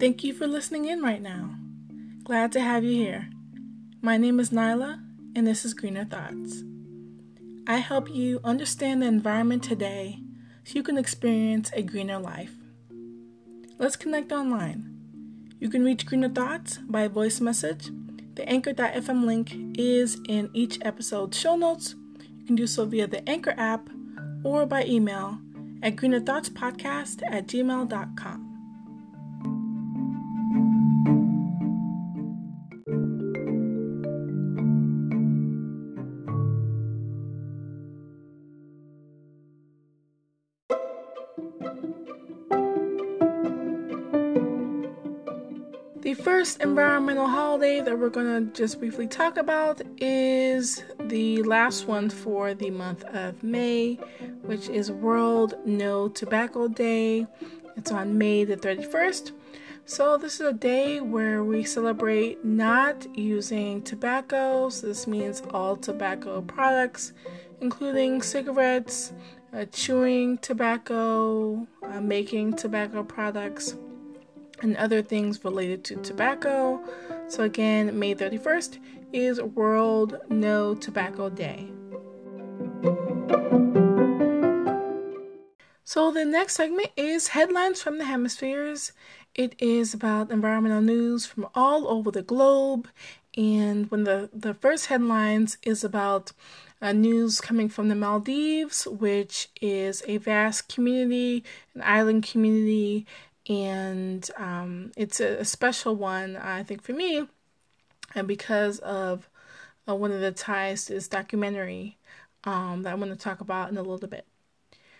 Thank you for listening in right now. Glad to have you here. My name is Nyla, and this is Greener Thoughts. I help you understand the environment today so you can experience a greener life. Let's connect online. You can reach Greener Thoughts by voice message. The anchor.fm link is in each episode's show notes. You can do so via the Anchor app or by email at greenerthoughtspodcast at gmail.com. first environmental holiday that we're going to just briefly talk about is the last one for the month of May, which is World No Tobacco Day. It's on May the 31st. So, this is a day where we celebrate not using tobacco. So, this means all tobacco products, including cigarettes, uh, chewing tobacco, uh, making tobacco products and other things related to tobacco. So, again, May 31st is World No Tobacco Day. So, the next segment is Headlines from the Hemispheres. It is about environmental news from all over the globe. And when the, the first headlines is about uh, news coming from the Maldives, which is a vast community, an island community, and um, it's a, a, special one, I think, for me, and because of uh, one of the ties to this documentary um, that I'm going to talk about in a little bit.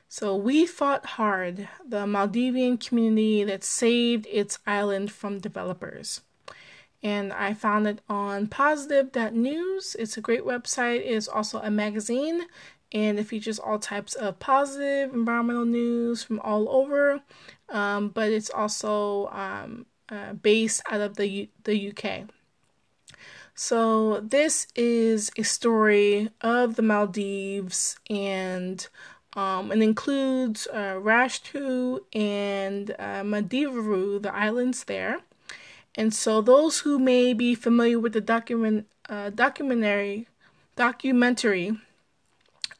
So, We Fought Hard, the Maldivian community that saved its island from developers. And I found it on positive.news. It's a great website. It is also a magazine and it features all types of positive environmental news from all over. Um, but it's also um, uh, based out of the U- the UK. So this is a story of the Maldives, and um, it includes uh, Rasdhoo and uh, Madivaru, the islands there. And so those who may be familiar with the document uh, documentary documentary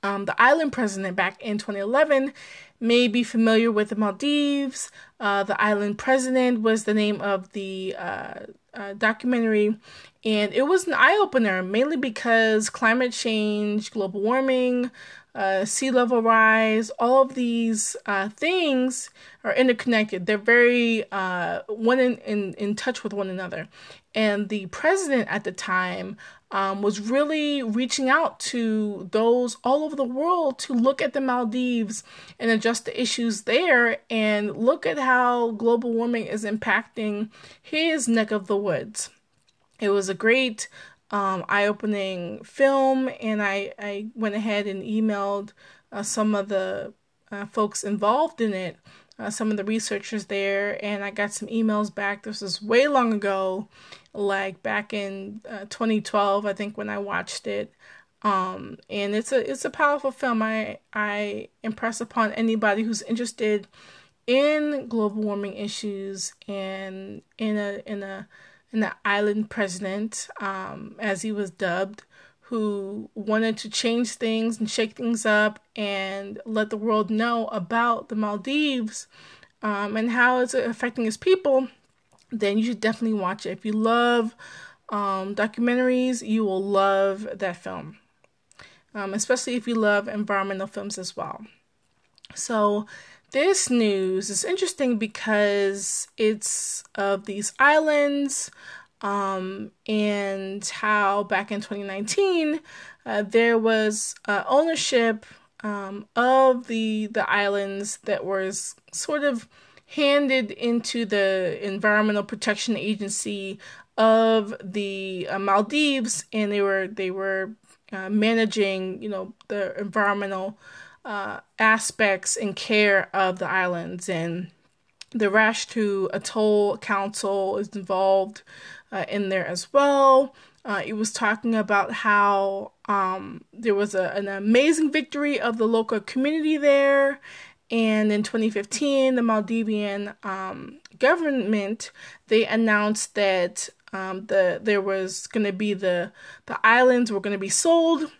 um, the island president back in 2011 may be familiar with the Maldives. Uh, the island president was the name of the uh, uh, documentary, and it was an eye opener mainly because climate change, global warming, uh, sea level rise, all of these uh, things are interconnected. They're very uh, one in, in, in touch with one another. And the president at the time um, was really reaching out to those all over the world to look at the Maldives and adjust the issues there and look at how global warming is impacting his neck of the woods. It was a great um, eye opening film, and I, I went ahead and emailed uh, some of the uh, folks involved in it. Uh, some of the researchers there, and I got some emails back. This was way long ago, like back in uh, 2012, I think, when I watched it. Um, and it's a it's a powerful film. I I impress upon anybody who's interested in global warming issues and in a in a in the island president, um, as he was dubbed, who wanted to change things and shake things up and let the world know about the Maldives um, and how it's affecting his people then you should definitely watch it. If you love um, documentaries, you will love that film, um, especially if you love environmental films as well. So, this news is interesting because it's of these islands um, and how back in 2019 uh, there was uh, ownership um, of the the islands that was sort of handed into the Environmental Protection Agency of the uh, Maldives, and they were they were uh, managing, you know, the environmental uh, aspects and care of the islands. And the Rasdhoo Atoll Council is involved uh, in there as well. Uh, it was talking about how um, there was a, an amazing victory of the local community there. And in 2015, the Maldivian um, government they announced that um, the there was going to be the the islands were going to be sold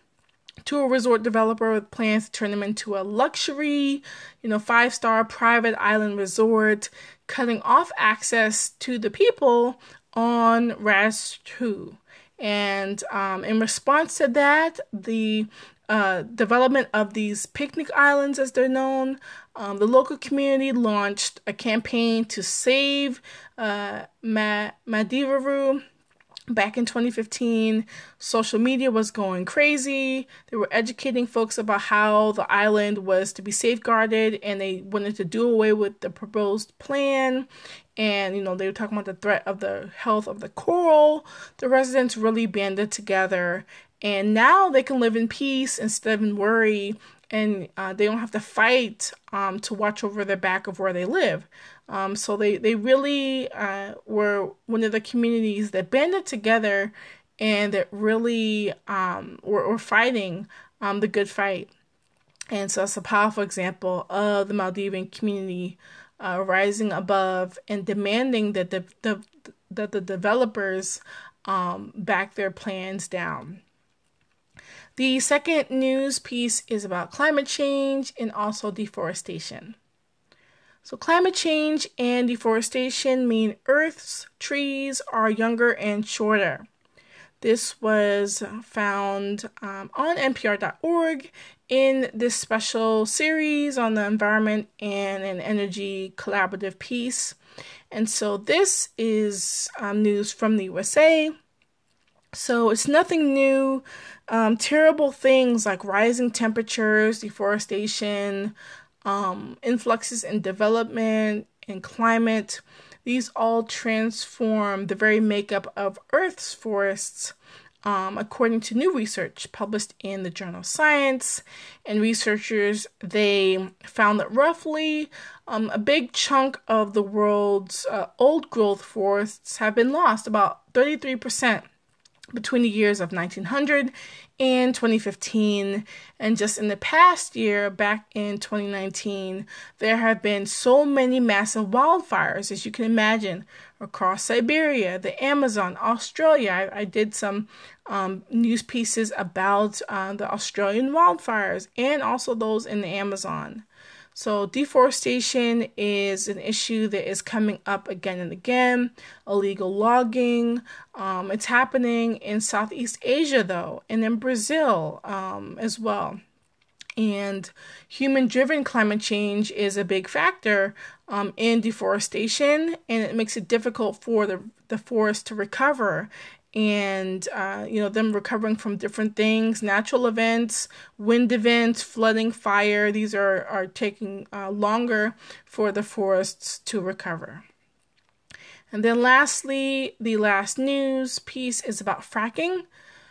to a resort developer with plans to turn them into a luxury, you know, five star private island resort, cutting off access to the people on Rasdhoo. And um, in response to that, the uh, development of these picnic islands, as they're known, um, the local community launched a campaign to save uh, Ma- Madivaru back in 2015 social media was going crazy. They were educating folks about how the island was to be safeguarded and they wanted to do away with the proposed plan. And you know they were talking about the threat of the health of the coral. The residents really banded together and now they can live in peace instead of in worry and uh, they don't have to fight um, to watch over the back of where they live um, so they, they really uh, were one of the communities that banded together and that really um, were, were fighting um, the good fight. And so that's a powerful example of the Maldivian community uh, rising above and demanding that the, the that the developers um, back their plans down. The second news piece is about climate change and also deforestation. So, climate change and deforestation mean Earth's trees are younger and shorter. This was found um, on NPR.org in this special series on the environment and an energy collaborative piece. And so, this is um, news from the USA. So, it's nothing new. Um, terrible things like rising temperatures, deforestation, um, influxes in development and climate, these all transform the very makeup of Earth's forests, um, according to new research published in the journal Science. And researchers they found that roughly um, a big chunk of the world's uh, old growth forests have been lost, about 33 percent between the years of 1900 and 2015. And just in the past year, back in 2019, there have been so many massive wildfires, as you can imagine, across Siberia, the Amazon, Australia. I, I did some um, news pieces about uh, the Australian wildfires and also those in the Amazon. So, deforestation is an issue that is coming up again and again. Illegal logging. Um, it's happening in Southeast Asia, though, and in Brazil um, as well. And human driven climate change is a big factor um, in deforestation, and it makes it difficult for the, the forest to recover and uh, you know them recovering from different things natural events wind events flooding fire these are are taking uh, longer for the forests to recover. And then lastly the last news piece is about fracking.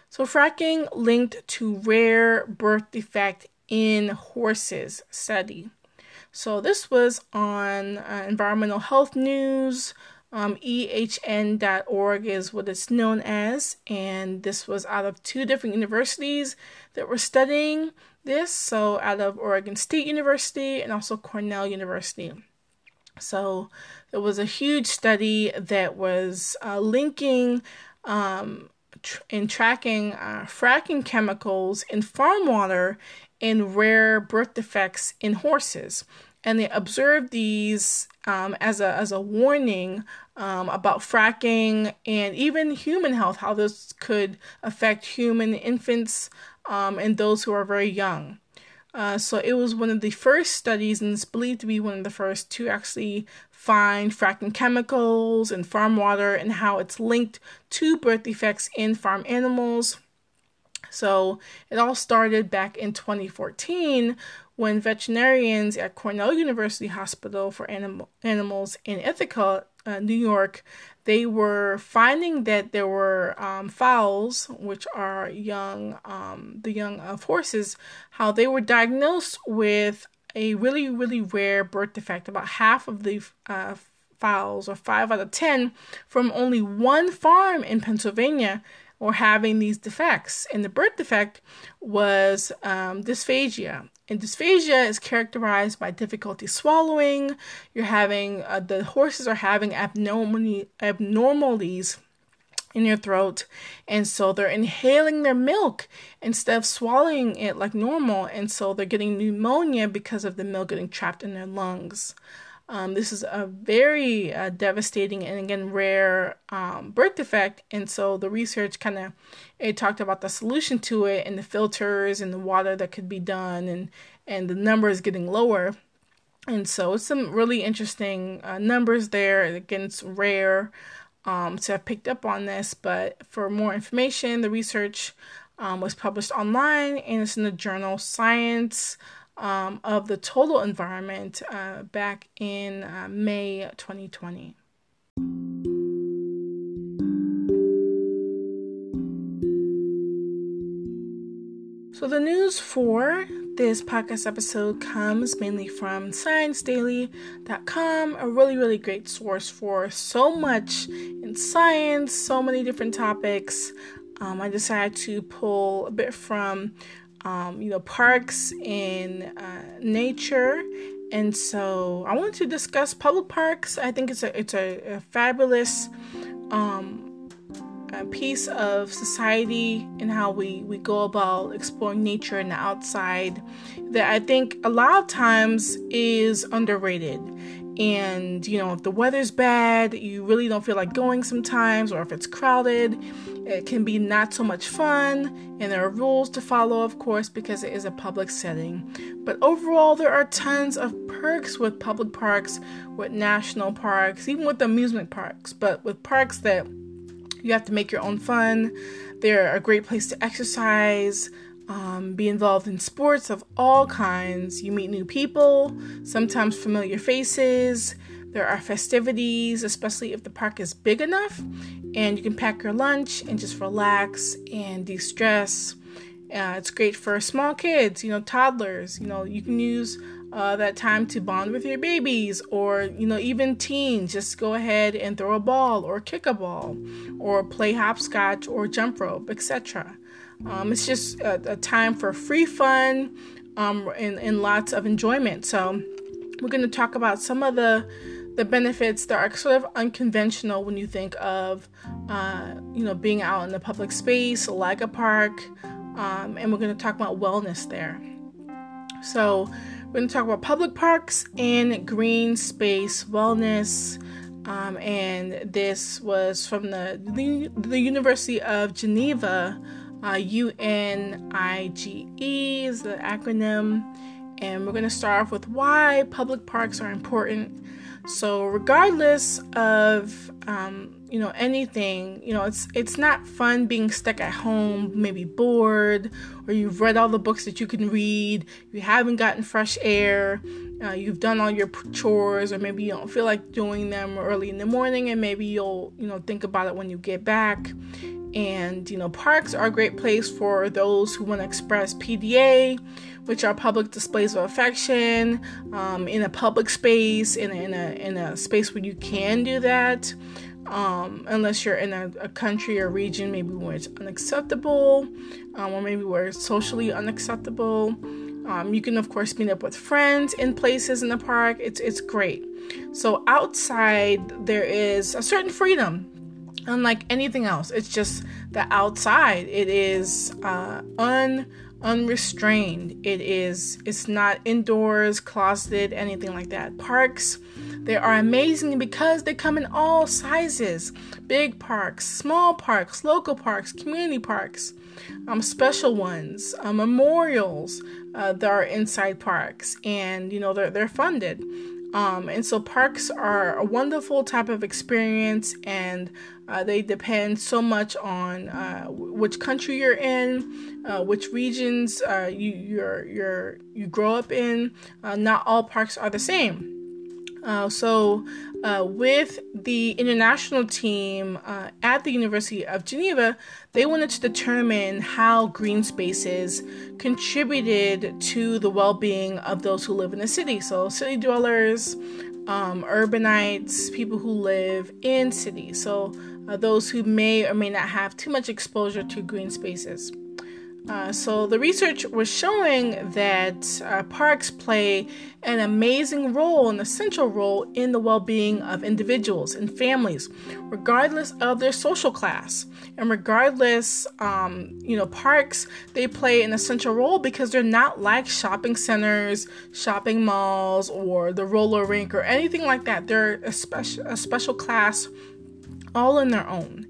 So fracking linked to rare birth defect in horses study so this was on uh, environmental health news um, EHN.org is what it's known as, and this was out of two different universities that were studying this. So, out of Oregon State University and also Cornell University. So, there was a huge study that was uh, linking um, tr- and tracking uh, fracking chemicals in farm water and rare birth defects in horses and they observed these um, as a as a warning um, about fracking and even human health, how this could affect human infants um, and those who are very young. Uh, so it was one of the first studies, and it's believed to be one of the first to actually find fracking chemicals in farm water and how it's linked to birth defects in farm animals. So it all started back in 2014 when veterinarians at Cornell University Hospital for Animal, Animals in Ithaca, uh, New York, they were finding that there were um, foals, which are young, um, the young of horses, how they were diagnosed with a really, really rare birth defect. About half of the uh, foals, or five out of ten, from only one farm in Pennsylvania, or having these defects. And the birth defect was um, dysphagia. And dysphagia is characterized by difficulty swallowing. You're having, uh, the horses are having abnormalities in your throat. And so they're inhaling their milk instead of swallowing it like normal. And so they're getting pneumonia because of the milk getting trapped in their lungs. Um, this is a very uh, devastating and again rare um, birth defect, and so the research kind of it talked about the solution to it and the filters and the water that could be done, and and the numbers getting lower, and so it's some really interesting uh, numbers there. Again, it's rare um, to have picked up on this, but for more information, the research um, was published online and it's in the journal Science um, of the Total Environment uh, back in uh, May 2020. So, the news for this podcast episode comes mainly from ScienceDaily.com, a really, really great source for so much in science, so many different topics. Um, I decided to pull a bit from, um, you know, parks in uh, nature, and so I want to discuss public parks. I think it's a it's a, a fabulous. Um, a piece of society and how we, we go about exploring nature and the outside that I think a lot of times is underrated. And, you know, if the weather's bad, you really don't feel like going sometimes, or if it's crowded, it can be not so much fun. And there are rules to follow, of course, because it is a public setting. But overall, there are tons of perks with public parks, with national parks, even with amusement parks, but with parks that you have to make your own fun. They're a great place to exercise, um, be involved in sports of all kinds. You meet new people, sometimes familiar faces. There are festivities, especially if the park is big enough, and you can pack your lunch and just relax and de stress. Uh, it's great for small kids, you know, toddlers. You know, you can use uh, that time to bond with your babies or you know even teens just go ahead and throw a ball or kick a ball or play hopscotch or jump rope etc um, it's just a, a, time for free fun um, and, and lots of enjoyment so we're going to talk about some of the the benefits that are sort of unconventional when you think of uh, you know being out in the public space like a park um, and we're going to talk about wellness there so we're going to talk about public parks and green space wellness. Um, and this was from the, the, the University of Geneva, uh, UNIGE is the acronym. And we're going to start off with why public parks are important. So, regardless of um, you know anything you know it's it's not fun being stuck at home maybe bored or you've read all the books that you can read you haven't gotten fresh air uh, you've done all your chores or maybe you don't feel like doing them early in the morning and maybe you'll you know think about it when you get back and you know parks are a great place for those who want to express pda which are public displays of affection um, in a public space in a, in a in a space where you can do that um, unless you're in a, a, country or region maybe where it's unacceptable um, or maybe where it's socially unacceptable. Um, you can of course meet up with friends in places in the park. It's it's great. So outside there is a certain freedom unlike anything else it's just the outside it is uh, un unrestrained. It is it's not indoors closeted anything like that. Parks they are amazing because they come in all sizes. Big parks, small parks, local parks, community parks, um, special ones, uh, memorials uh, that are inside parks, and you know, they're, they're funded. Um, and so parks are a wonderful type of experience, and uh, they depend so much on uh, which country you're in, uh, which regions uh, you you're, you grow up in. Uh, not all parks are the same. Uh, so, uh, with the international team uh, at the University of Geneva, they wanted to determine how green spaces contributed to the well being of those who live in the city. So, city dwellers, um, urbanites, people who live in cities. So, uh, those who may or may not have too much exposure to green spaces. Uh, so the research was showing that uh, parks play an amazing role, an essential role in the well-being of individuals and families, regardless of their social class, and regardless, um, you know, parks they play an essential role because they're not like shopping centers, shopping malls, or the roller rink or anything like that. They're a special a special class, all in their own.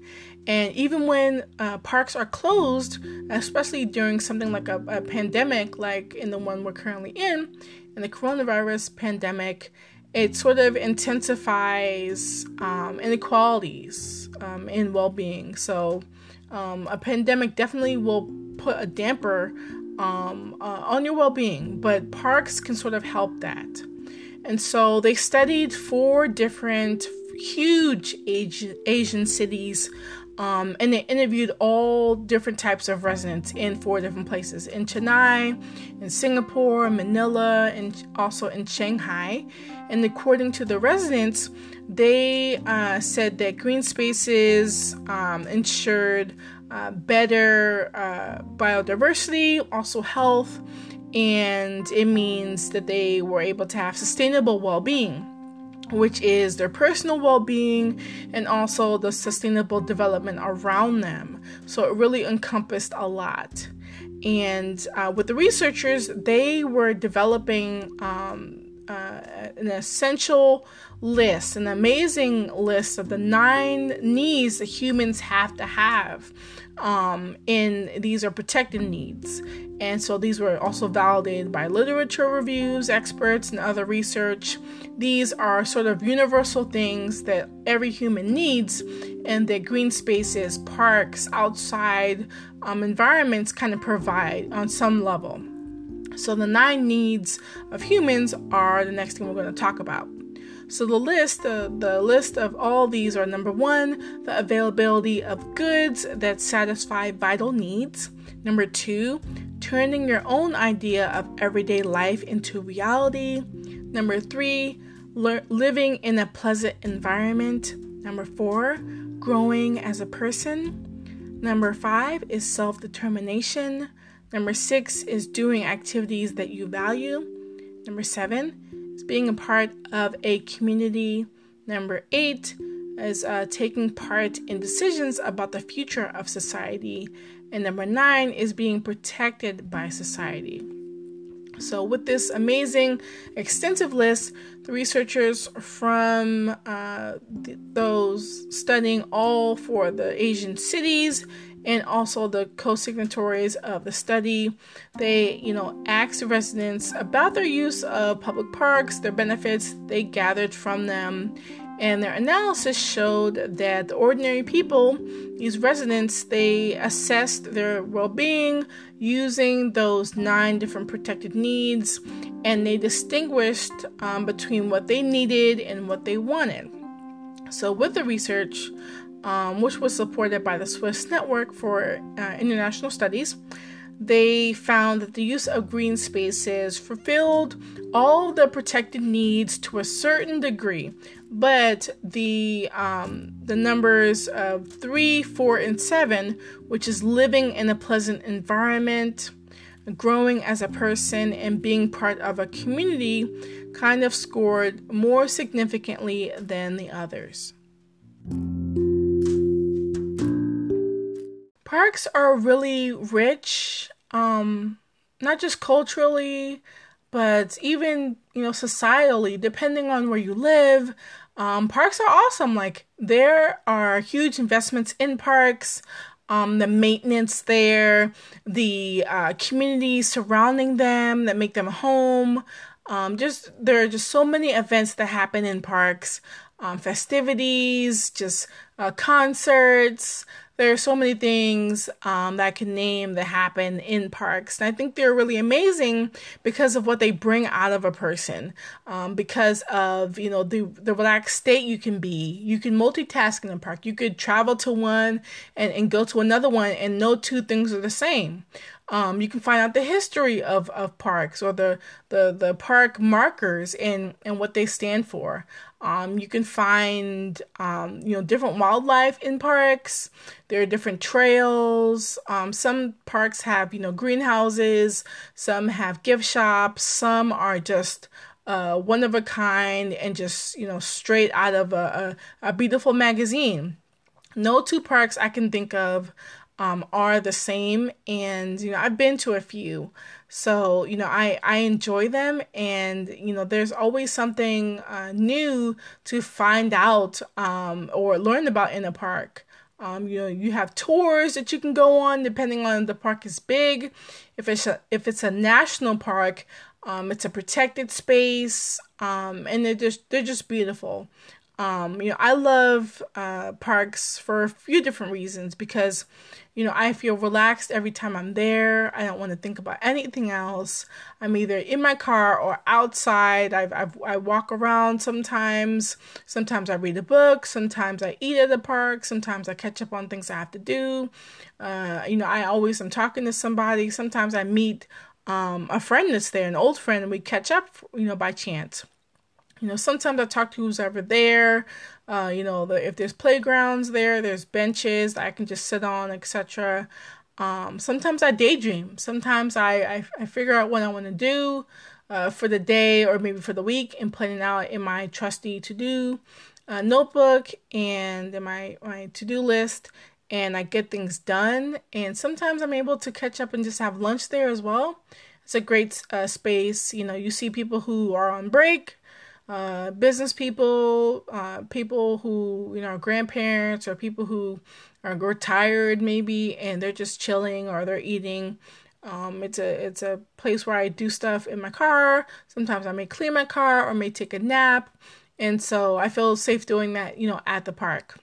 And even when uh, parks are closed, especially during something like a, a, pandemic, like in the one we're currently in, in the coronavirus pandemic, it sort of intensifies um, inequalities um, in well being. So, um, a pandemic definitely will put a damper um, uh, on your well being, but parks can sort of help that. And so, they studied four different huge Asian, Asian cities um, and they interviewed all different types of residents in four different places in Chennai, in Singapore, Manila, and also in Shanghai. And according to the residents, they uh, said that green spaces um, ensured uh, better uh, biodiversity, also health, and it means that they were able to have sustainable well being which is their personal well being and also the sustainable development around them. So it really encompassed a lot. And uh, with the researchers, they were developing um, uh, an essential list, an amazing list of the nine needs that humans have to have. Um, and these are protected needs. And so these were also validated by literature reviews, experts, and other research. These are sort of universal things that every human needs, and that green spaces, parks, outside um, environments kind of provide on some level. So, the nine needs of humans are the next thing we're going to talk about. So the list, the, list of all these are number one, the availability of goods that satisfy vital needs. Number two, turning your own idea of everyday life into reality. Number three, le- living in a pleasant environment. Number four, growing as a person. Number five is self determination. Number six is doing activities that you value. Number seven is being a part of a community. Number eight is uh, taking part in decisions about the future of society. And number nine is being protected by society. So, with this amazing, extensive list, the researchers from uh, th- those studying all for the Asian cities and also the co-signatories of the study. They, you know, asked residents about their use of public parks, their benefits they gathered from them, and their analysis showed that the ordinary people, these residents, they assessed their well-being using those nine different protected needs, and they distinguished um, between what they needed and what they wanted. So, with the research, um, which was supported by the Swiss Network for uh, International Studies, they found that the use of green spaces fulfilled all the protected needs to a certain degree, but the um, the numbers of three, four, and seven, which is living in a pleasant environment, growing as a person, and being part of a community, kind of scored more significantly than the others. Parks are really rich, um, not just culturally, but even you know societally. Depending on where you live, um, parks are awesome. Like there are huge investments in parks. Um, the maintenance there, the uh, communities surrounding them that make them home. Um, just there are just so many events that happen in parks, um, festivities, just uh, concerts, there are so many things um, that I can name that happen in parks. And I think they're really amazing because of what they bring out of a person, um, because of, you know, the, the relaxed state you can be. You can multitask in a park. You could travel to one and, and go to another one and no two things are the same. Um, you can find out the history of, of parks or the, the, the park markers and, and what they stand for. Um, you can find um, you know different wildlife in parks. There are different trails. Um, some parks have you know greenhouses. Some have gift shops. Some are just uh, one of a kind and just you know straight out of a, a, a beautiful magazine. No two parks I can think of um, are the same, and you know I've been to a few, so you know I I enjoy them, and you know there's always something uh, new to find out um, or learn about in a park. Um, you know, you have tours that you can go on depending on the park is big. If it's a, if it's a national park, um, it's a protected space, um, and they're just they're just beautiful. Um, you know, I love uh, parks for a few different reasons because, you know, I feel relaxed every time I'm there. I don't want to think about anything else. I'm either in my car or outside. I've, I've, i walk around sometimes. Sometimes I read a book. Sometimes I eat at the park. Sometimes I catch up on things I have to do. Uh, you know, I always am talking to somebody. Sometimes I meet um, a friend that's there, an old friend, and we catch up, you know, by chance. You know, sometimes I talk to who's ever there. Uh, you know, the, if there's playgrounds there, there's benches I can just sit on, etc. Um, sometimes I daydream. Sometimes I, I, I figure out what I want to do uh, for the day or maybe for the week and plan it out in my trusty to do uh, notebook and in my, my to do list. And I get things done. And sometimes I'm able to catch up and just have lunch there as well. It's a great uh, space. You know, you see people who are on break uh, business people, uh, people who you know grandparents or people who are retired maybe, and they're just chilling or they're eating. Um, it's a it's a place where I do stuff in my car. Sometimes I may clean my car or may take a nap, and so I feel safe doing that. You know, at the park.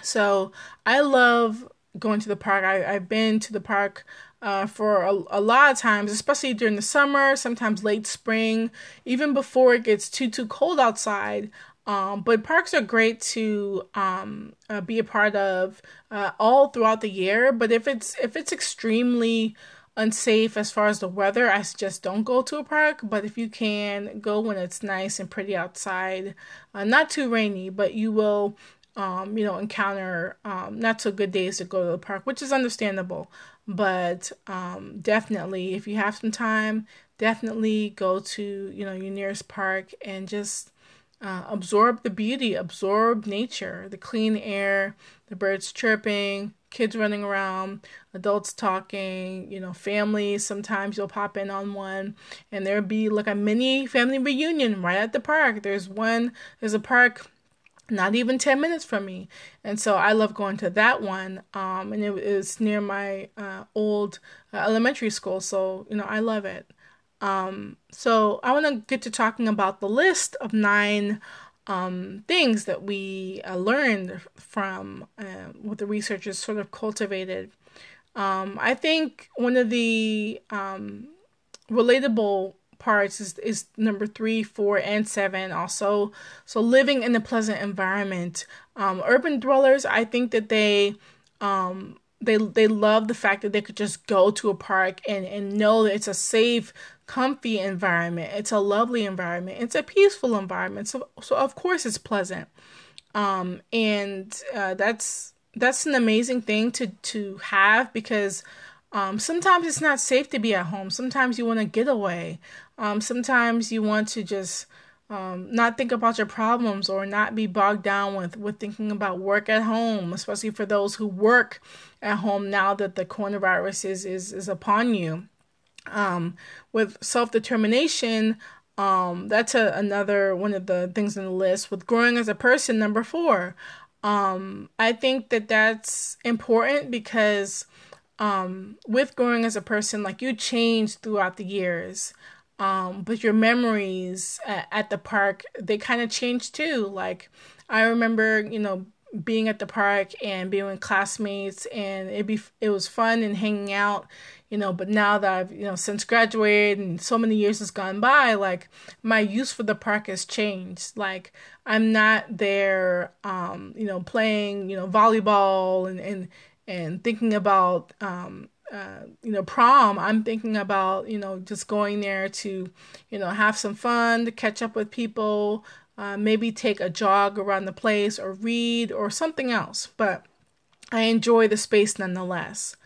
So I love going to the park. I, I've been to the park uh, for a, a, lot of times, especially during the summer, sometimes late spring, even before it gets too too cold outside. Um, but parks are great to um, uh, be a part of uh, all throughout the year. But if it's if it's extremely unsafe as far as the weather, I suggest don't go to a park. But if you can, go when it's nice and pretty outside, uh, not too rainy, but you will um, you know, encounter um, not so good days to go to the park, which is understandable. But um, definitely, if you have some time, definitely go to you know your nearest park and just uh, absorb the beauty, absorb nature, the clean air, the birds chirping, kids running around, adults talking, you know, families. Sometimes you'll pop in on one and there'll be like a mini family reunion right at the park. There's one, there's a park not even 10 minutes from me. And so I love going to that one. Um, and it is near my uh, old uh, elementary school. So, you know, I love it. Um, so I want to get to talking about the list of nine um, things that we uh, learned from uh, what the researchers sort of cultivated. Um, I think one of the um, relatable parts is, is number three, four, and seven also. So living in a pleasant environment. Um, urban dwellers, I think that they um, they they love the fact that they could just go to a park and, and know that it's a safe, comfy environment. It's a lovely environment. It's a peaceful environment. So so of course it's pleasant. Um, and uh, that's that's an amazing thing to to have because um, sometimes it's not safe to be at home. Sometimes you want to get away. Um, sometimes you want to just um, not think about your problems or not be bogged down with, with thinking about work at home, especially for those who work at home now that the coronavirus is, is, is upon you. Um, with self determination, um, that's a, another one of the things on the list. With growing as a person, number four, um, I think that that's important because um, with growing as a person, like you change throughout the years. Um, but your memories at, at the park, they kind of change too. Like I remember, you know, being at the park and being with classmates and it be it was fun and hanging out you know but now that i've you know since graduated and so many years has gone by like my use for the park has changed like i'm not there um you know playing you know volleyball and and and thinking about um, uh, you know prom i'm thinking about you know just going there to you know have some fun to catch up with people uh, maybe take a jog around the place or read or something else. But i enjoy the space nonetheless.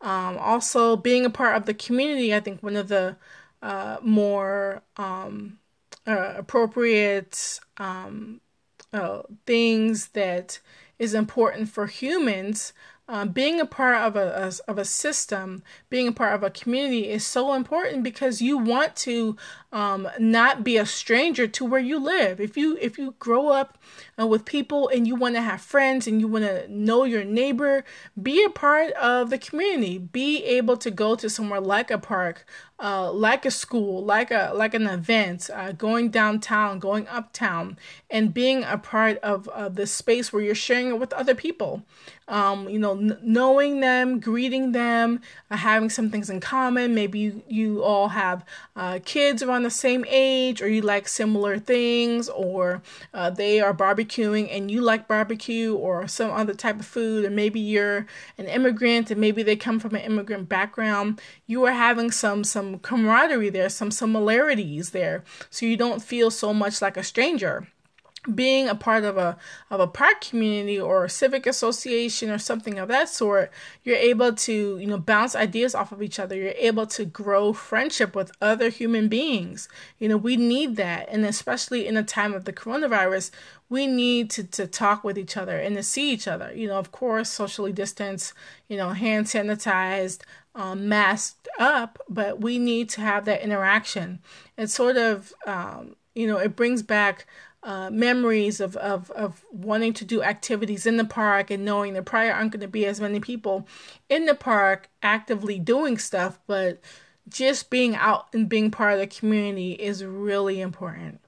Um, also being a part of the community i think one of the uh, more um, uh, appropriate um, uh, things that is important for humans um, being a part of a, a, of a system, being a part of a community is so important because you want to um, not be a stranger to where you live. If you if you grow up uh, with people and you want to have friends and you want to know your neighbor, be a part of the community. Be able to go to somewhere like a park, uh, like a school, like a like an event, uh, going downtown, going uptown, and being a part of, of the space where you're sharing it with other people. Um, you know, n- knowing them, greeting them, uh, having some things in common. Maybe you, you all have uh, kids around the same age, or you like similar things, or uh, they are barbecuing and you like barbecue or some other type of food, and maybe you're an immigrant and maybe they come from an immigrant background. You are having some some camaraderie there, some similarities there, so you don't feel so much like a stranger. Being a part of a of a park community or a civic association or something of that sort you're able to you know bounce ideas off of each other. You're able to grow friendship with other human beings. You know we need that. And especially in a time of the coronavirus we need to, to talk with each other and to see each other. You know of course socially distanced you know hand sanitized um, masked up but we need to have that interaction it's sort of um, you know it brings back uh, memories of, of, of wanting to do activities in the park and knowing there probably aren't going to be as many people in the park actively doing stuff, but just being out and being part of the community is really important.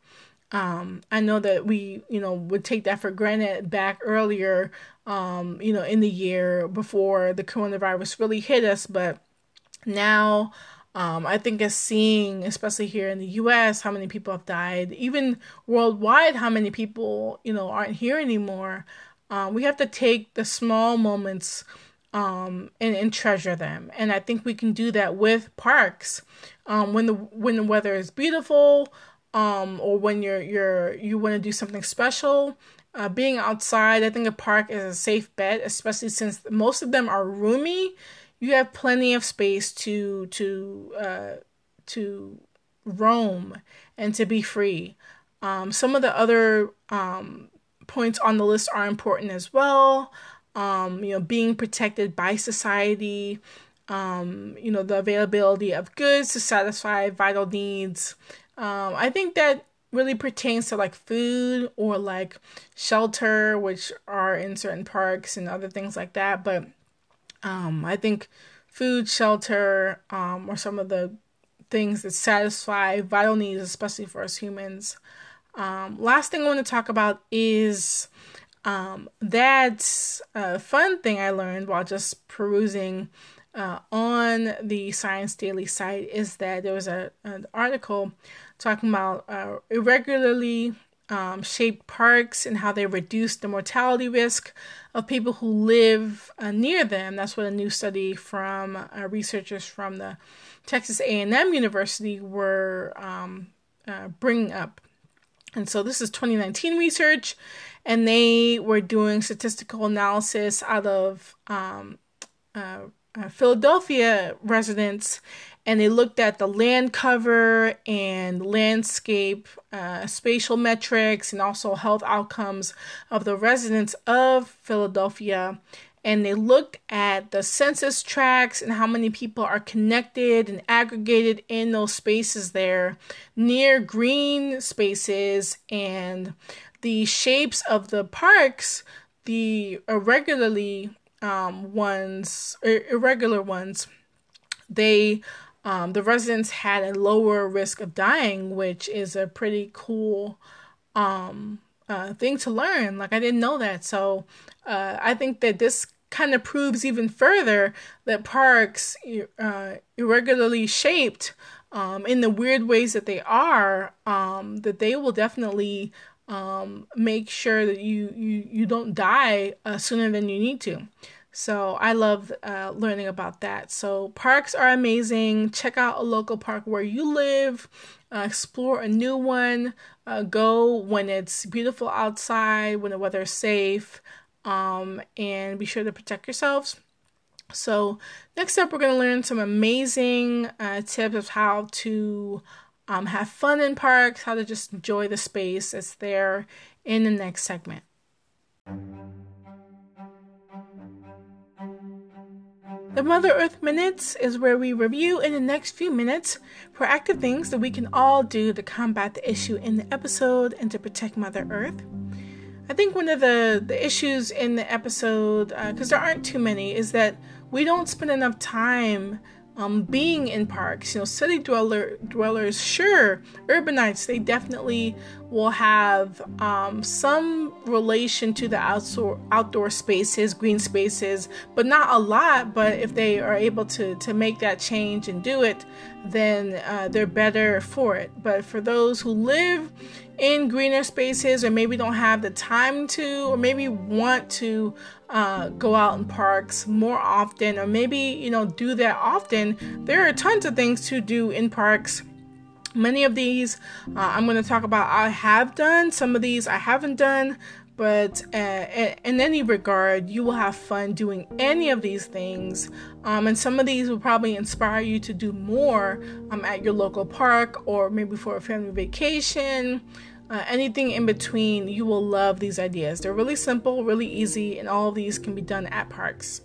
Um, I know that we, you know, would take that for granted back earlier, um, you know, in the year before the coronavirus really hit us, but now um, I think as seeing, especially here in the U.S., how many people have died, even worldwide, how many people you know aren't here anymore. Um, we have to take the small moments um, and, and treasure them, and I think we can do that with parks. Um, when the when the weather is beautiful, um, or when you're you're you want to do something special. Uh, being outside, I think a park is a safe bet, especially since most of them are roomy you have plenty of space to to uh, to roam and to be free. Um, some of the other um, points on the list are important as well. Um, you know, being protected by society. Um, you know, the availability of goods to satisfy vital needs. Um, I think that really pertains to like food or like shelter, which are in certain parks and other things like that. But um, I think food, shelter, um, are some of the things that satisfy vital needs, especially for us humans. Um, last thing I want to talk about is um, that uh, fun thing I learned while just perusing uh, on the Science Daily site is that there was a, an article talking about uh, irregularly um, shaped parks and how they reduce the mortality risk of people who live uh, near them. That's what a new study from uh, researchers from the Texas A&M University were um, uh, bringing up. And so this is 2019 research, and they were doing statistical analysis out of um, uh, uh, Philadelphia residents and they looked at the land cover and landscape uh, spatial metrics and also health outcomes of the residents of Philadelphia. And they looked at the census tracts and how many people are connected and aggregated in those spaces there near green spaces and the shapes of the parks, the irregularly um, ones, irregular ones, they um, the residents had a lower risk of dying, which is a pretty cool um, uh, thing to learn. Like, I didn't know that. So, uh, I think that this kind of proves even further that parks, uh, irregularly shaped um, in the weird ways that they are, um, that they will definitely um, make sure that you, you, you don't die uh, sooner than you need to. So I love uh, learning about that. So parks are amazing. Check out a local park where you live. Uh, explore a new one. Uh, go when it's beautiful outside, when the weather is safe, um, and be sure to protect yourselves. So next up, we're going to learn some amazing uh, tips of how to um, have fun in parks, how to just enjoy the space that's there in the next segment. The Mother Earth Minutes is where we review in the next few minutes proactive things that we can all do to combat the issue in the episode and to protect Mother Earth. I think one of the, the issues in the episode, because uh, there aren't too many, is that we don't spend enough time um, being in parks. You know, city dweller dwellers, sure, urbanites, they definitely will have um, some relation to the outdoor outdoor spaces, green spaces, but not a lot. But if they are able to to make that change and do it, then uh, they're better for it. But for those who live in greener spaces, or maybe don't have the time to, or maybe want to uh, go out in parks more often, or maybe you know do that often, there are tons of things to do in parks Many of these uh, I'm going to talk about I have done, some of these I haven't done, but uh, in any regard, you will have fun doing any of these things. Um, and some of these will probably inspire you to do more um, at your local park or maybe for a family vacation. Uh, anything in between, you will love these ideas. They're really simple, really easy, and all of these can be done at parks.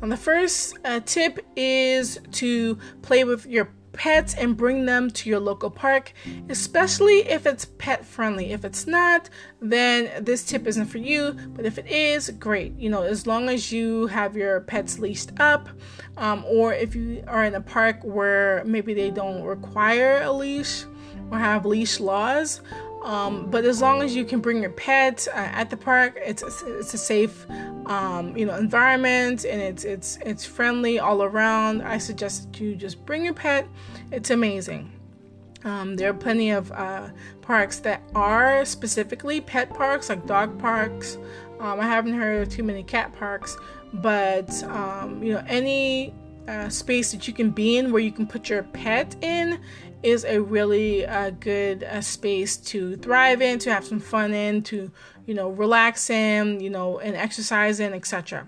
Now, the first uh, tip is to play with your pets and bring them to your local park, especially if it's pet friendly. If it's not, then this tip isn't for you. But if it is, great. You know, as long as you have your pets leashed up, um, or if you are in a park where maybe they don't require a leash or have leash laws. Um, but as long as you can bring your pet uh, at the park, it's it's a safe um, you know environment and it's it's it's friendly all around. I suggest that you just bring your pet. It's amazing. Um, there are plenty of uh, parks that are specifically pet parks, like dog parks. Um, I haven't heard of too many cat parks, but um, you know any uh, space that you can be in where you can put your pet in is a really uh, good uh, space to thrive in, to have some fun in, to you know relax in, you know, and exercise in, etc.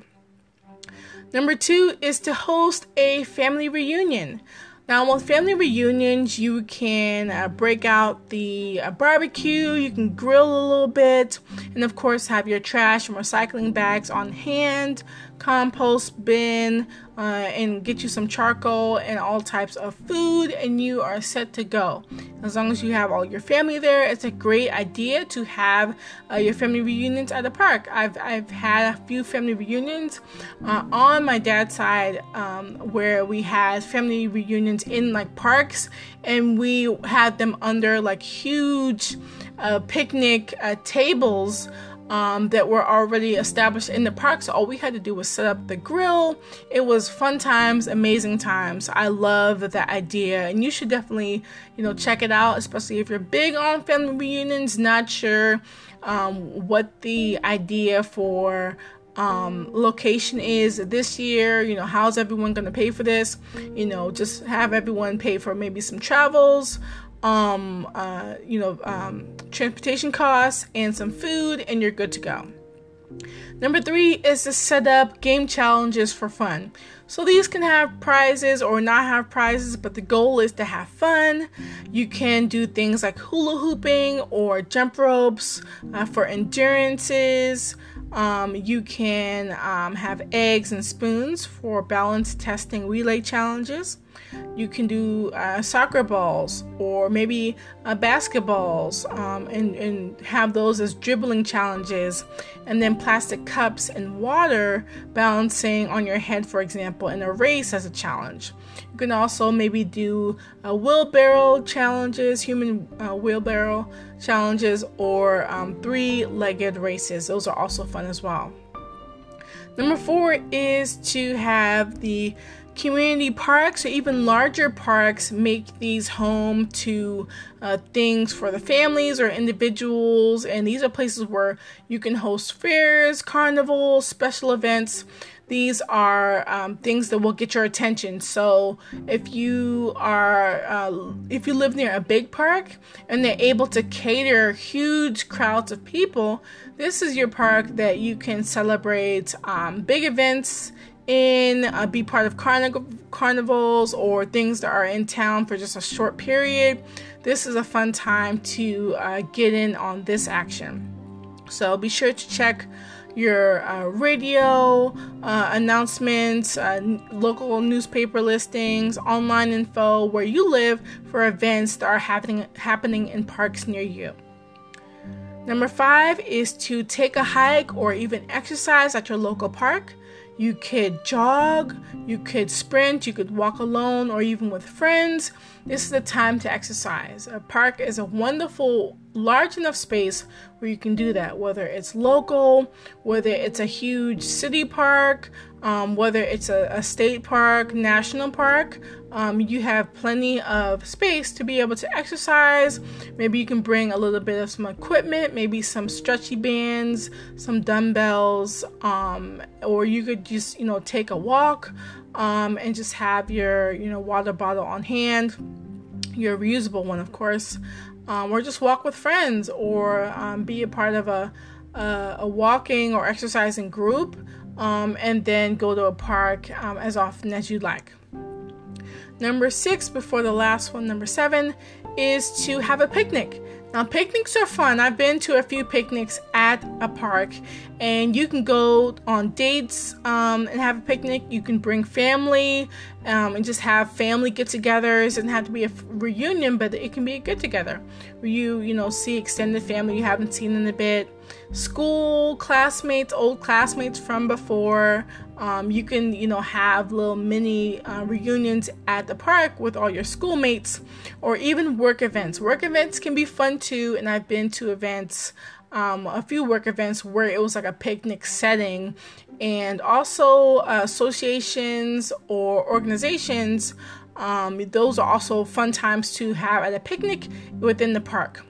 Number two is to host a family reunion. Now, with family reunions, you can uh, break out the uh, barbecue, you can grill a little bit, and of course, have your trash and recycling bags on hand compost bin uh, and get you some charcoal and all types of food, and you are set to go. As long as you have all your family there, it's a great idea to have uh, your family reunions at the park. I've, I've had a few family reunions uh, on my dad's side um, where we had family reunions in like parks, and we had them under like huge uh, picnic uh, tables um, that were already established in the park. So all we had to do was set up the grill. It was fun times, amazing times. I love that idea, and you should definitely, you know, check it out, especially if you're big on family reunions. Not sure um, what the idea for um, location is this year. You know, how's everyone going to pay for this? You know, just have everyone pay for maybe some travels um, uh, you know, um, transportation costs and some food, and you're good to go. Number three is to set up game challenges for fun. So these can have prizes or not have prizes, but the goal is to have fun. You can do things like hula hooping or jump ropes uh, for endurances. Um, you can um, have eggs and spoons for balance testing relay challenges. You can do uh, soccer balls or maybe uh, basketballs um, and, and have those as dribbling challenges. And then plastic cups and water balancing on your head, for example, in a race as a challenge. You can also maybe do uh, wheelbarrow challenges, human uh, wheelbarrow challenges, or um, three legged races. Those are also fun as well. Number four is to have the community parks or even larger parks make these home to uh, things for the families or individuals. And these are places where you can host fairs, carnivals, special events. These are um, things that will get your attention. So if you are, uh, if you live near a big park and they're able to cater huge crowds of people, this is your park that you can celebrate um, big events in, uh, be part of carnivals or things that are in town for just a short period. This is a fun time to uh, get in on this action. So be sure to check your uh, radio uh, announcements, uh, local newspaper listings, online info where you live for events that are happening happening in parks near you. Number five is to take a hike or even exercise at your local park. You could jog, you could sprint, you could walk alone, or even with friends. This is the time to exercise. A park is a wonderful, large enough space where you can do that, whether it's local, whether it's a huge city park, um, whether it's a, a, state park, national park. Um, you have plenty of space to be able to exercise. Maybe you can bring a little bit of some equipment, maybe some stretchy bands, some dumbbells, um, or you could just, you know, take a walk um, and just have your, you know, water bottle on hand, your reusable one, of course, um, or just walk with friends or um, be a part of a, a, a walking or exercising group um, and then go to a park um, as often as you like. Number six, before the last one, number seven, is to have a picnic. Now, picnics are fun. I've been to a few picnics at a park, and you can go on dates um, and have a picnic. You can bring family um, and just have family get-togethers. It doesn't have to be a reunion, but it can be a get-together where you, you know, see extended family you haven't seen in a bit school classmates, old classmates from before. Um, you can, you know, have little mini uh, reunions at the park with all your schoolmates, or even work events. Work events can be fun too, and I've been to events, um, a few work events where it was like a picnic setting, and also uh, associations or organizations. Um, those are also fun times to have at a picnic within the park.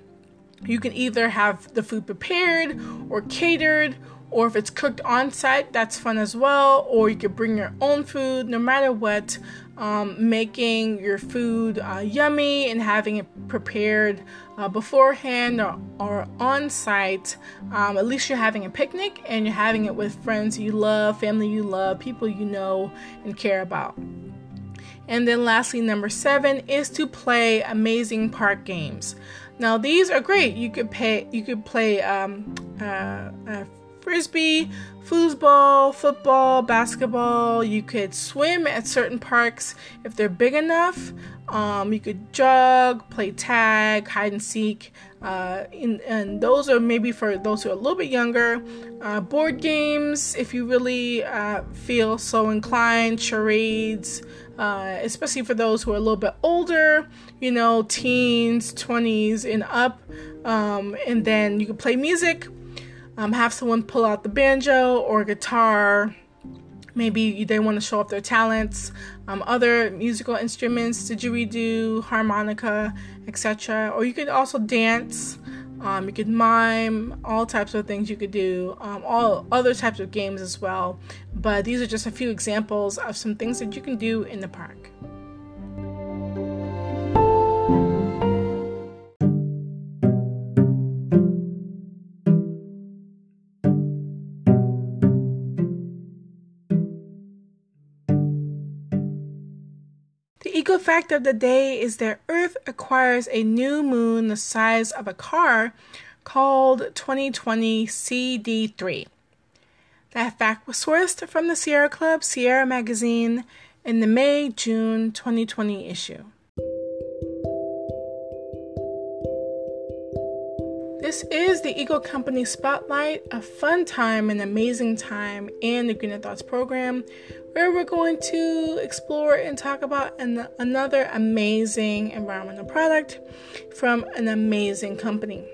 You can either have the food prepared or catered, or if it's cooked on site, that's fun as well. Or you could bring your own food, no matter what. Um, making your food uh, yummy and having it prepared uh, beforehand or, or on site. Um, at least you're having a picnic and you're having it with friends you love, family you love, people you know and care about. And then, lastly, number seven is to play amazing park games. Now these are great. You could pay. You could play um, uh, uh, frisbee, foosball, football, basketball. You could swim at certain parks if they're big enough. Um, you could jog, play tag, hide and seek. Uh, in, and those are maybe for those who are a little bit younger. Uh, board games, if you really uh, feel so inclined, charades, uh, especially for those who are a little bit older, you know, teens, 20s, and up. Um, and then you can play music, um, have someone pull out the banjo or guitar. Maybe they want to show off their talents. Um, other musical instruments, didgeridoo, harmonica, etc. Or you could also dance. Um, you could mime, all types of things you could do, um, all other types of games as well. But these are just a few examples of some things that you can do in the park. Fact of the day is that Earth acquires a new moon the size of a car called 2020 CD3. That fact was sourced from the Sierra Club Sierra magazine in the May June 2020 issue. This is the Eco Company Spotlight, a fun time, an amazing time in the Greener Thoughts program where we're going to explore and talk about an, another amazing environmental product from an amazing company.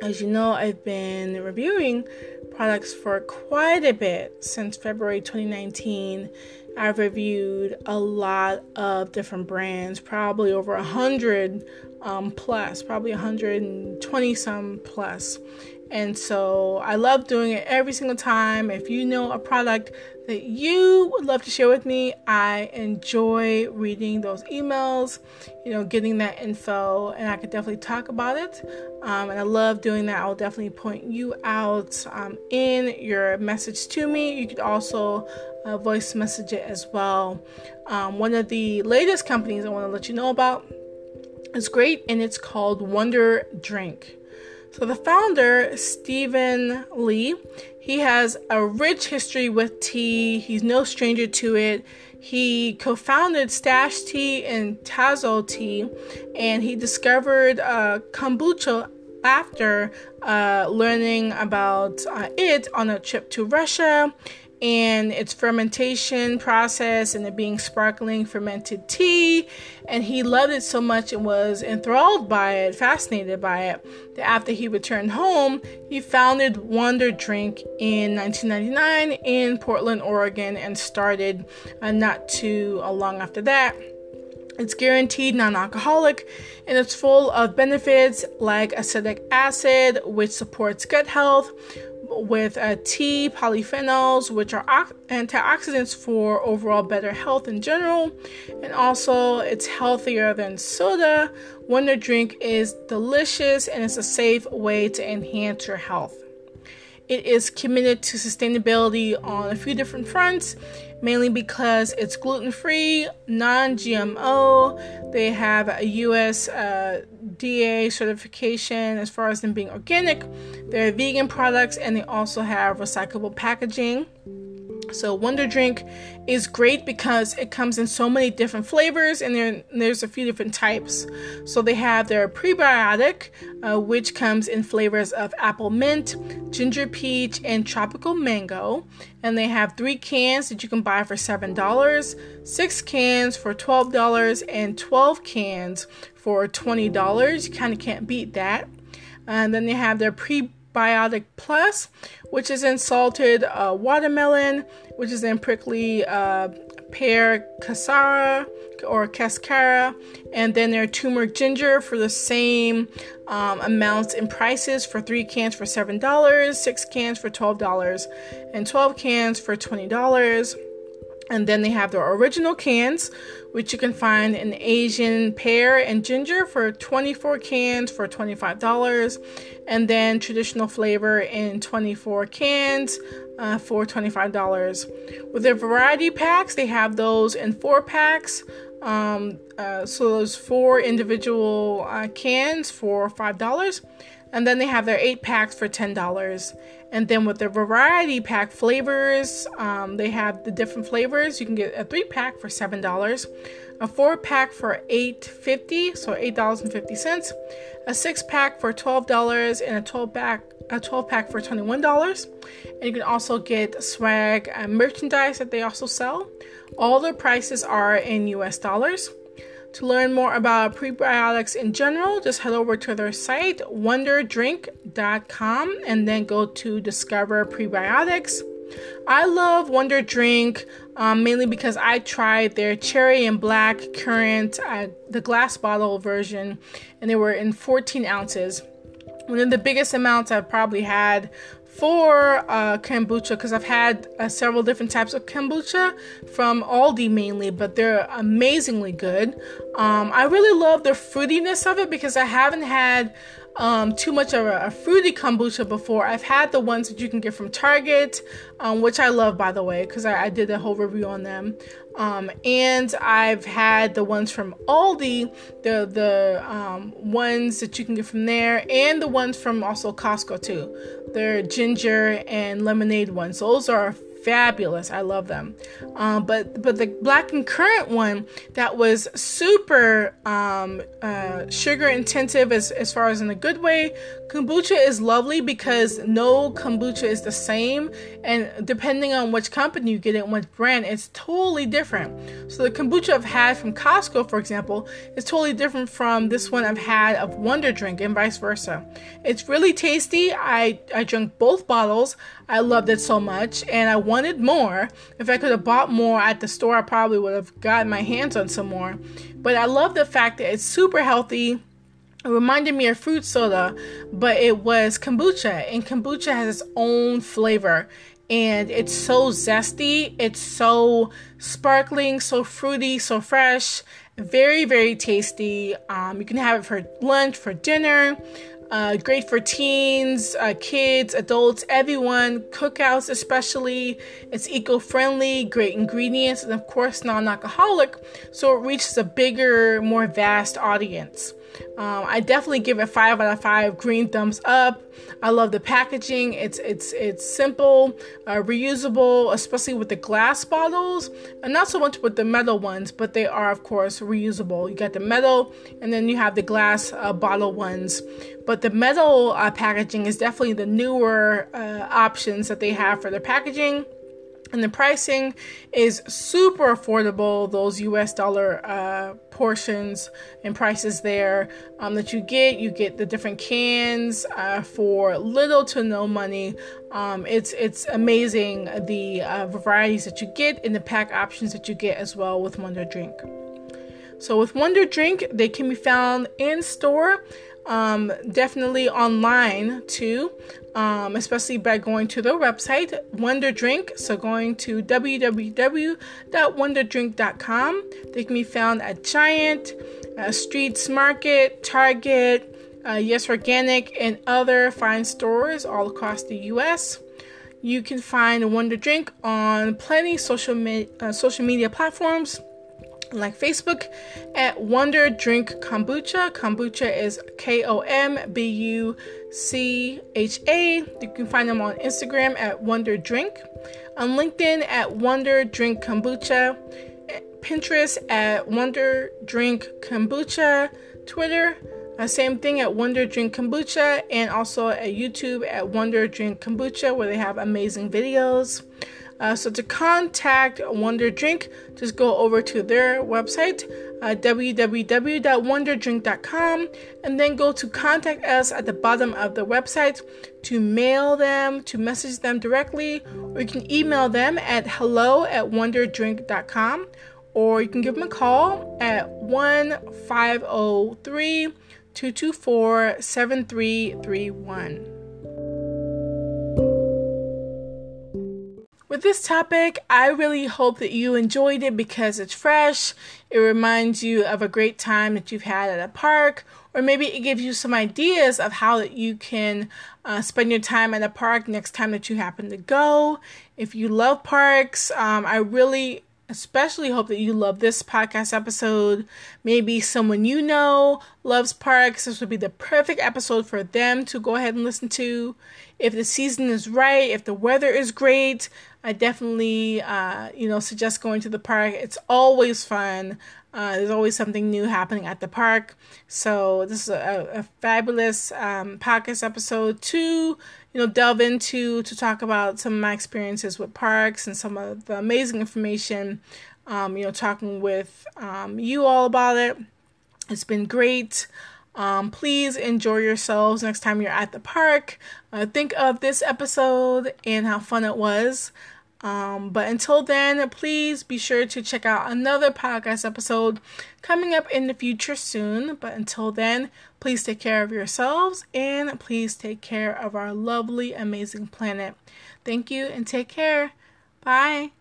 As you know, I've been reviewing products for quite a bit since February 2019. I've reviewed a lot of different brands, probably over a hundred um, plus, probably 120 some plus. And so I love doing it every single time. If you know a product that you would love to share with me, I enjoy reading those emails, you know, getting that info, and I could definitely talk about it. Um, and I love doing that. I'll definitely point you out um, in your message to me. You could also uh, voice message it as well. Um, one of the latest companies I want to let you know about is great, and it's called Wonder Drink. So the founder, Stephen Lee, he has a rich history with tea. He's no stranger to it. He co-founded Stash Tea and Tazo Tea, and he discovered uh, kombucha after uh, learning about uh, it on a trip to Russia and its fermentation process and it being sparkling fermented tea. And he loved it so much and was enthralled by it, fascinated by it, that after he returned home, he founded Wonder Drink in 1999 in Portland, Oregon, and started uh, not too uh, long after that. It's guaranteed non alcoholic and it's full of benefits like acetic acid, which supports gut health, with uh, tea, polyphenols, which are antioxidants for overall better health in general, and also it's healthier than soda. Wonder Drink is delicious and it's a safe way to enhance your health. It is committed to sustainability on a few different fronts, mainly because it's gluten free, non GMO. They have a US uh, DA certification as far as them being organic. They're vegan products and they also have recyclable packaging. So Wonder Drink is great because it comes in so many different flavors and there, there's a few different types. So they have their prebiotic, uh, which comes in flavors of apple mint, ginger peach, and tropical mango. And they have three cans that you can buy for $7, six cans for $12, and 12 cans for $20. You kind of can't beat that. And then they have their pre Biotic Plus, which is in salted uh, watermelon, which is in prickly uh, pear cascara or cascara, and then there are turmeric ginger for the same um, amounts and prices for three cans for seven dollars, six cans for twelve dollars, and twelve cans for twenty dollars. And then they have their original cans, which you can find in Asian pear and ginger for 24 cans for $25. And then traditional flavor in 24 cans uh, for $25. With their variety packs, they have those in four packs. Um, uh, so those four individual uh, cans for $5. And then they have their eight packs for $10. And then with the variety pack flavors, um, they have the different flavors. You can get a three pack for $7, a four pack for $8.50, so $8.50, a six pack for $12, and a 12 pack a 12 pack for $21. And you can also get swag and merchandise that they also sell. All their prices are in US dollars. To learn more about prebiotics in general, just head over to their site, wonderdrink.com, and then go to Discover Prebiotics. I love Wonder Drink um, mainly because I tried their cherry and black currant, uh, the glass bottle version, and they were in 14 ounces. One of the biggest amounts I've probably had for uh, kombucha because I've had uh, several different types of kombucha from Aldi mainly, but they're amazingly good. Um, I really love the fruitiness of it because I haven't had um, too much of a, a, fruity kombucha before. I've had the ones that you can get from Target, um, which I love by the way, because I, I, did a whole review on them. Um, and I've had the ones from Aldi, the the um, ones that you can get from there, and the ones from also Costco too. They're ginger and lemonade ones. Those are fabulous. I love them. Um, but but the black and currant one that was super um, uh, sugar intensive as as far as in a good way, Kombucha is lovely because no kombucha is the same, and depending on which company you get it, which brand, it's totally different. So the kombucha I've had from Costco, for example, is totally different from this one I've had of Wonder Drink, and vice versa. It's really tasty. I I drank both bottles. I loved it so much, and I wanted more. If I could have bought more at the store, I probably would have gotten my hands on some more. But I love the fact that it's super healthy it reminded me of fruit soda, but it was kombucha, and kombucha has its own flavor. And it's so zesty, it's so sparkling, so fruity, so fresh, very, very tasty. Um, you can have it for lunch, for dinner. Uh, great for teens, uh, kids, adults, everyone, cookouts especially. It's eco friendly, great ingredients, and of course, non alcoholic, so it reaches a bigger, more vast audience. Um, I definitely give it five out of five green thumbs up. I love the packaging. It's it's it's simple, uh, reusable, especially with the glass bottles, and not so much with the metal ones, but they are of course reusable. You got the metal, and then you have the glass uh, bottle ones. But the metal uh, packaging is definitely the newer uh, options that they have for their packaging and the pricing is super affordable those us dollar uh, portions and prices there um, that you get. You get the different cans uh, for little to no money. Um, it's it's amazing the uh, varieties that you get and the pack options that you get as well with wonder drink. So with wonder drink they can be found in store um, definitely online too, um, especially by going to their website, Wonder Drink. So going to www.wonderdrink.com. They can be found at Giant, uh, Streets Market, Target, uh, Yes Organic, and other fine stores all across the U.S. You can find Wonder Drink on plenty social me- uh, social media platforms like Facebook at Wonder Drink Kombucha. Kombucha is K O M B U C H A. You can find them on Instagram at Wonder Drink, on LinkedIn at Wonder Drink Kombucha, Pinterest at Wonder Drink Kombucha, Twitter. Uh, same thing at Wonder Drink Kombucha, and also at YouTube at Wonder Drink Kombucha, where they have amazing videos. Uh, so to contact Wonder Drink, just go over to their website, uh, www.wonderdrink.com, and then go to contact us at the bottom of the website to mail them, to message them directly, or you can email them at hello at wonderdrink.com, or you can give them a call at 1 503 224 7331. With this topic, I really hope that you enjoyed it because it's fresh. It reminds you of a great time that you've had at a park, or maybe it gives you some ideas of how that you can uh, spend your time at a park next time that you happen to go. If you love parks, um, I really especially hope that you love this podcast episode. Maybe someone you know loves parks. This would be the perfect episode for them to go ahead and listen to. If the season is right, if the weather is great, I definitely, uh, you know, suggest going to the park. It's always fun. Uh, there's always something new happening at the park. So this is a, a fabulous um, podcast episode to, you know, delve into to talk about some of my experiences with parks and some of the amazing information. Um, you know, talking with um, you all about it. It's been great. Um, please enjoy yourselves next time you're at the park. Uh, think of this episode and how fun it was. Um, but until then, please be sure to check out another podcast episode coming up in the future soon. But until then, please take care of yourselves and please take care of our lovely, amazing planet. Thank you and take care. Bye.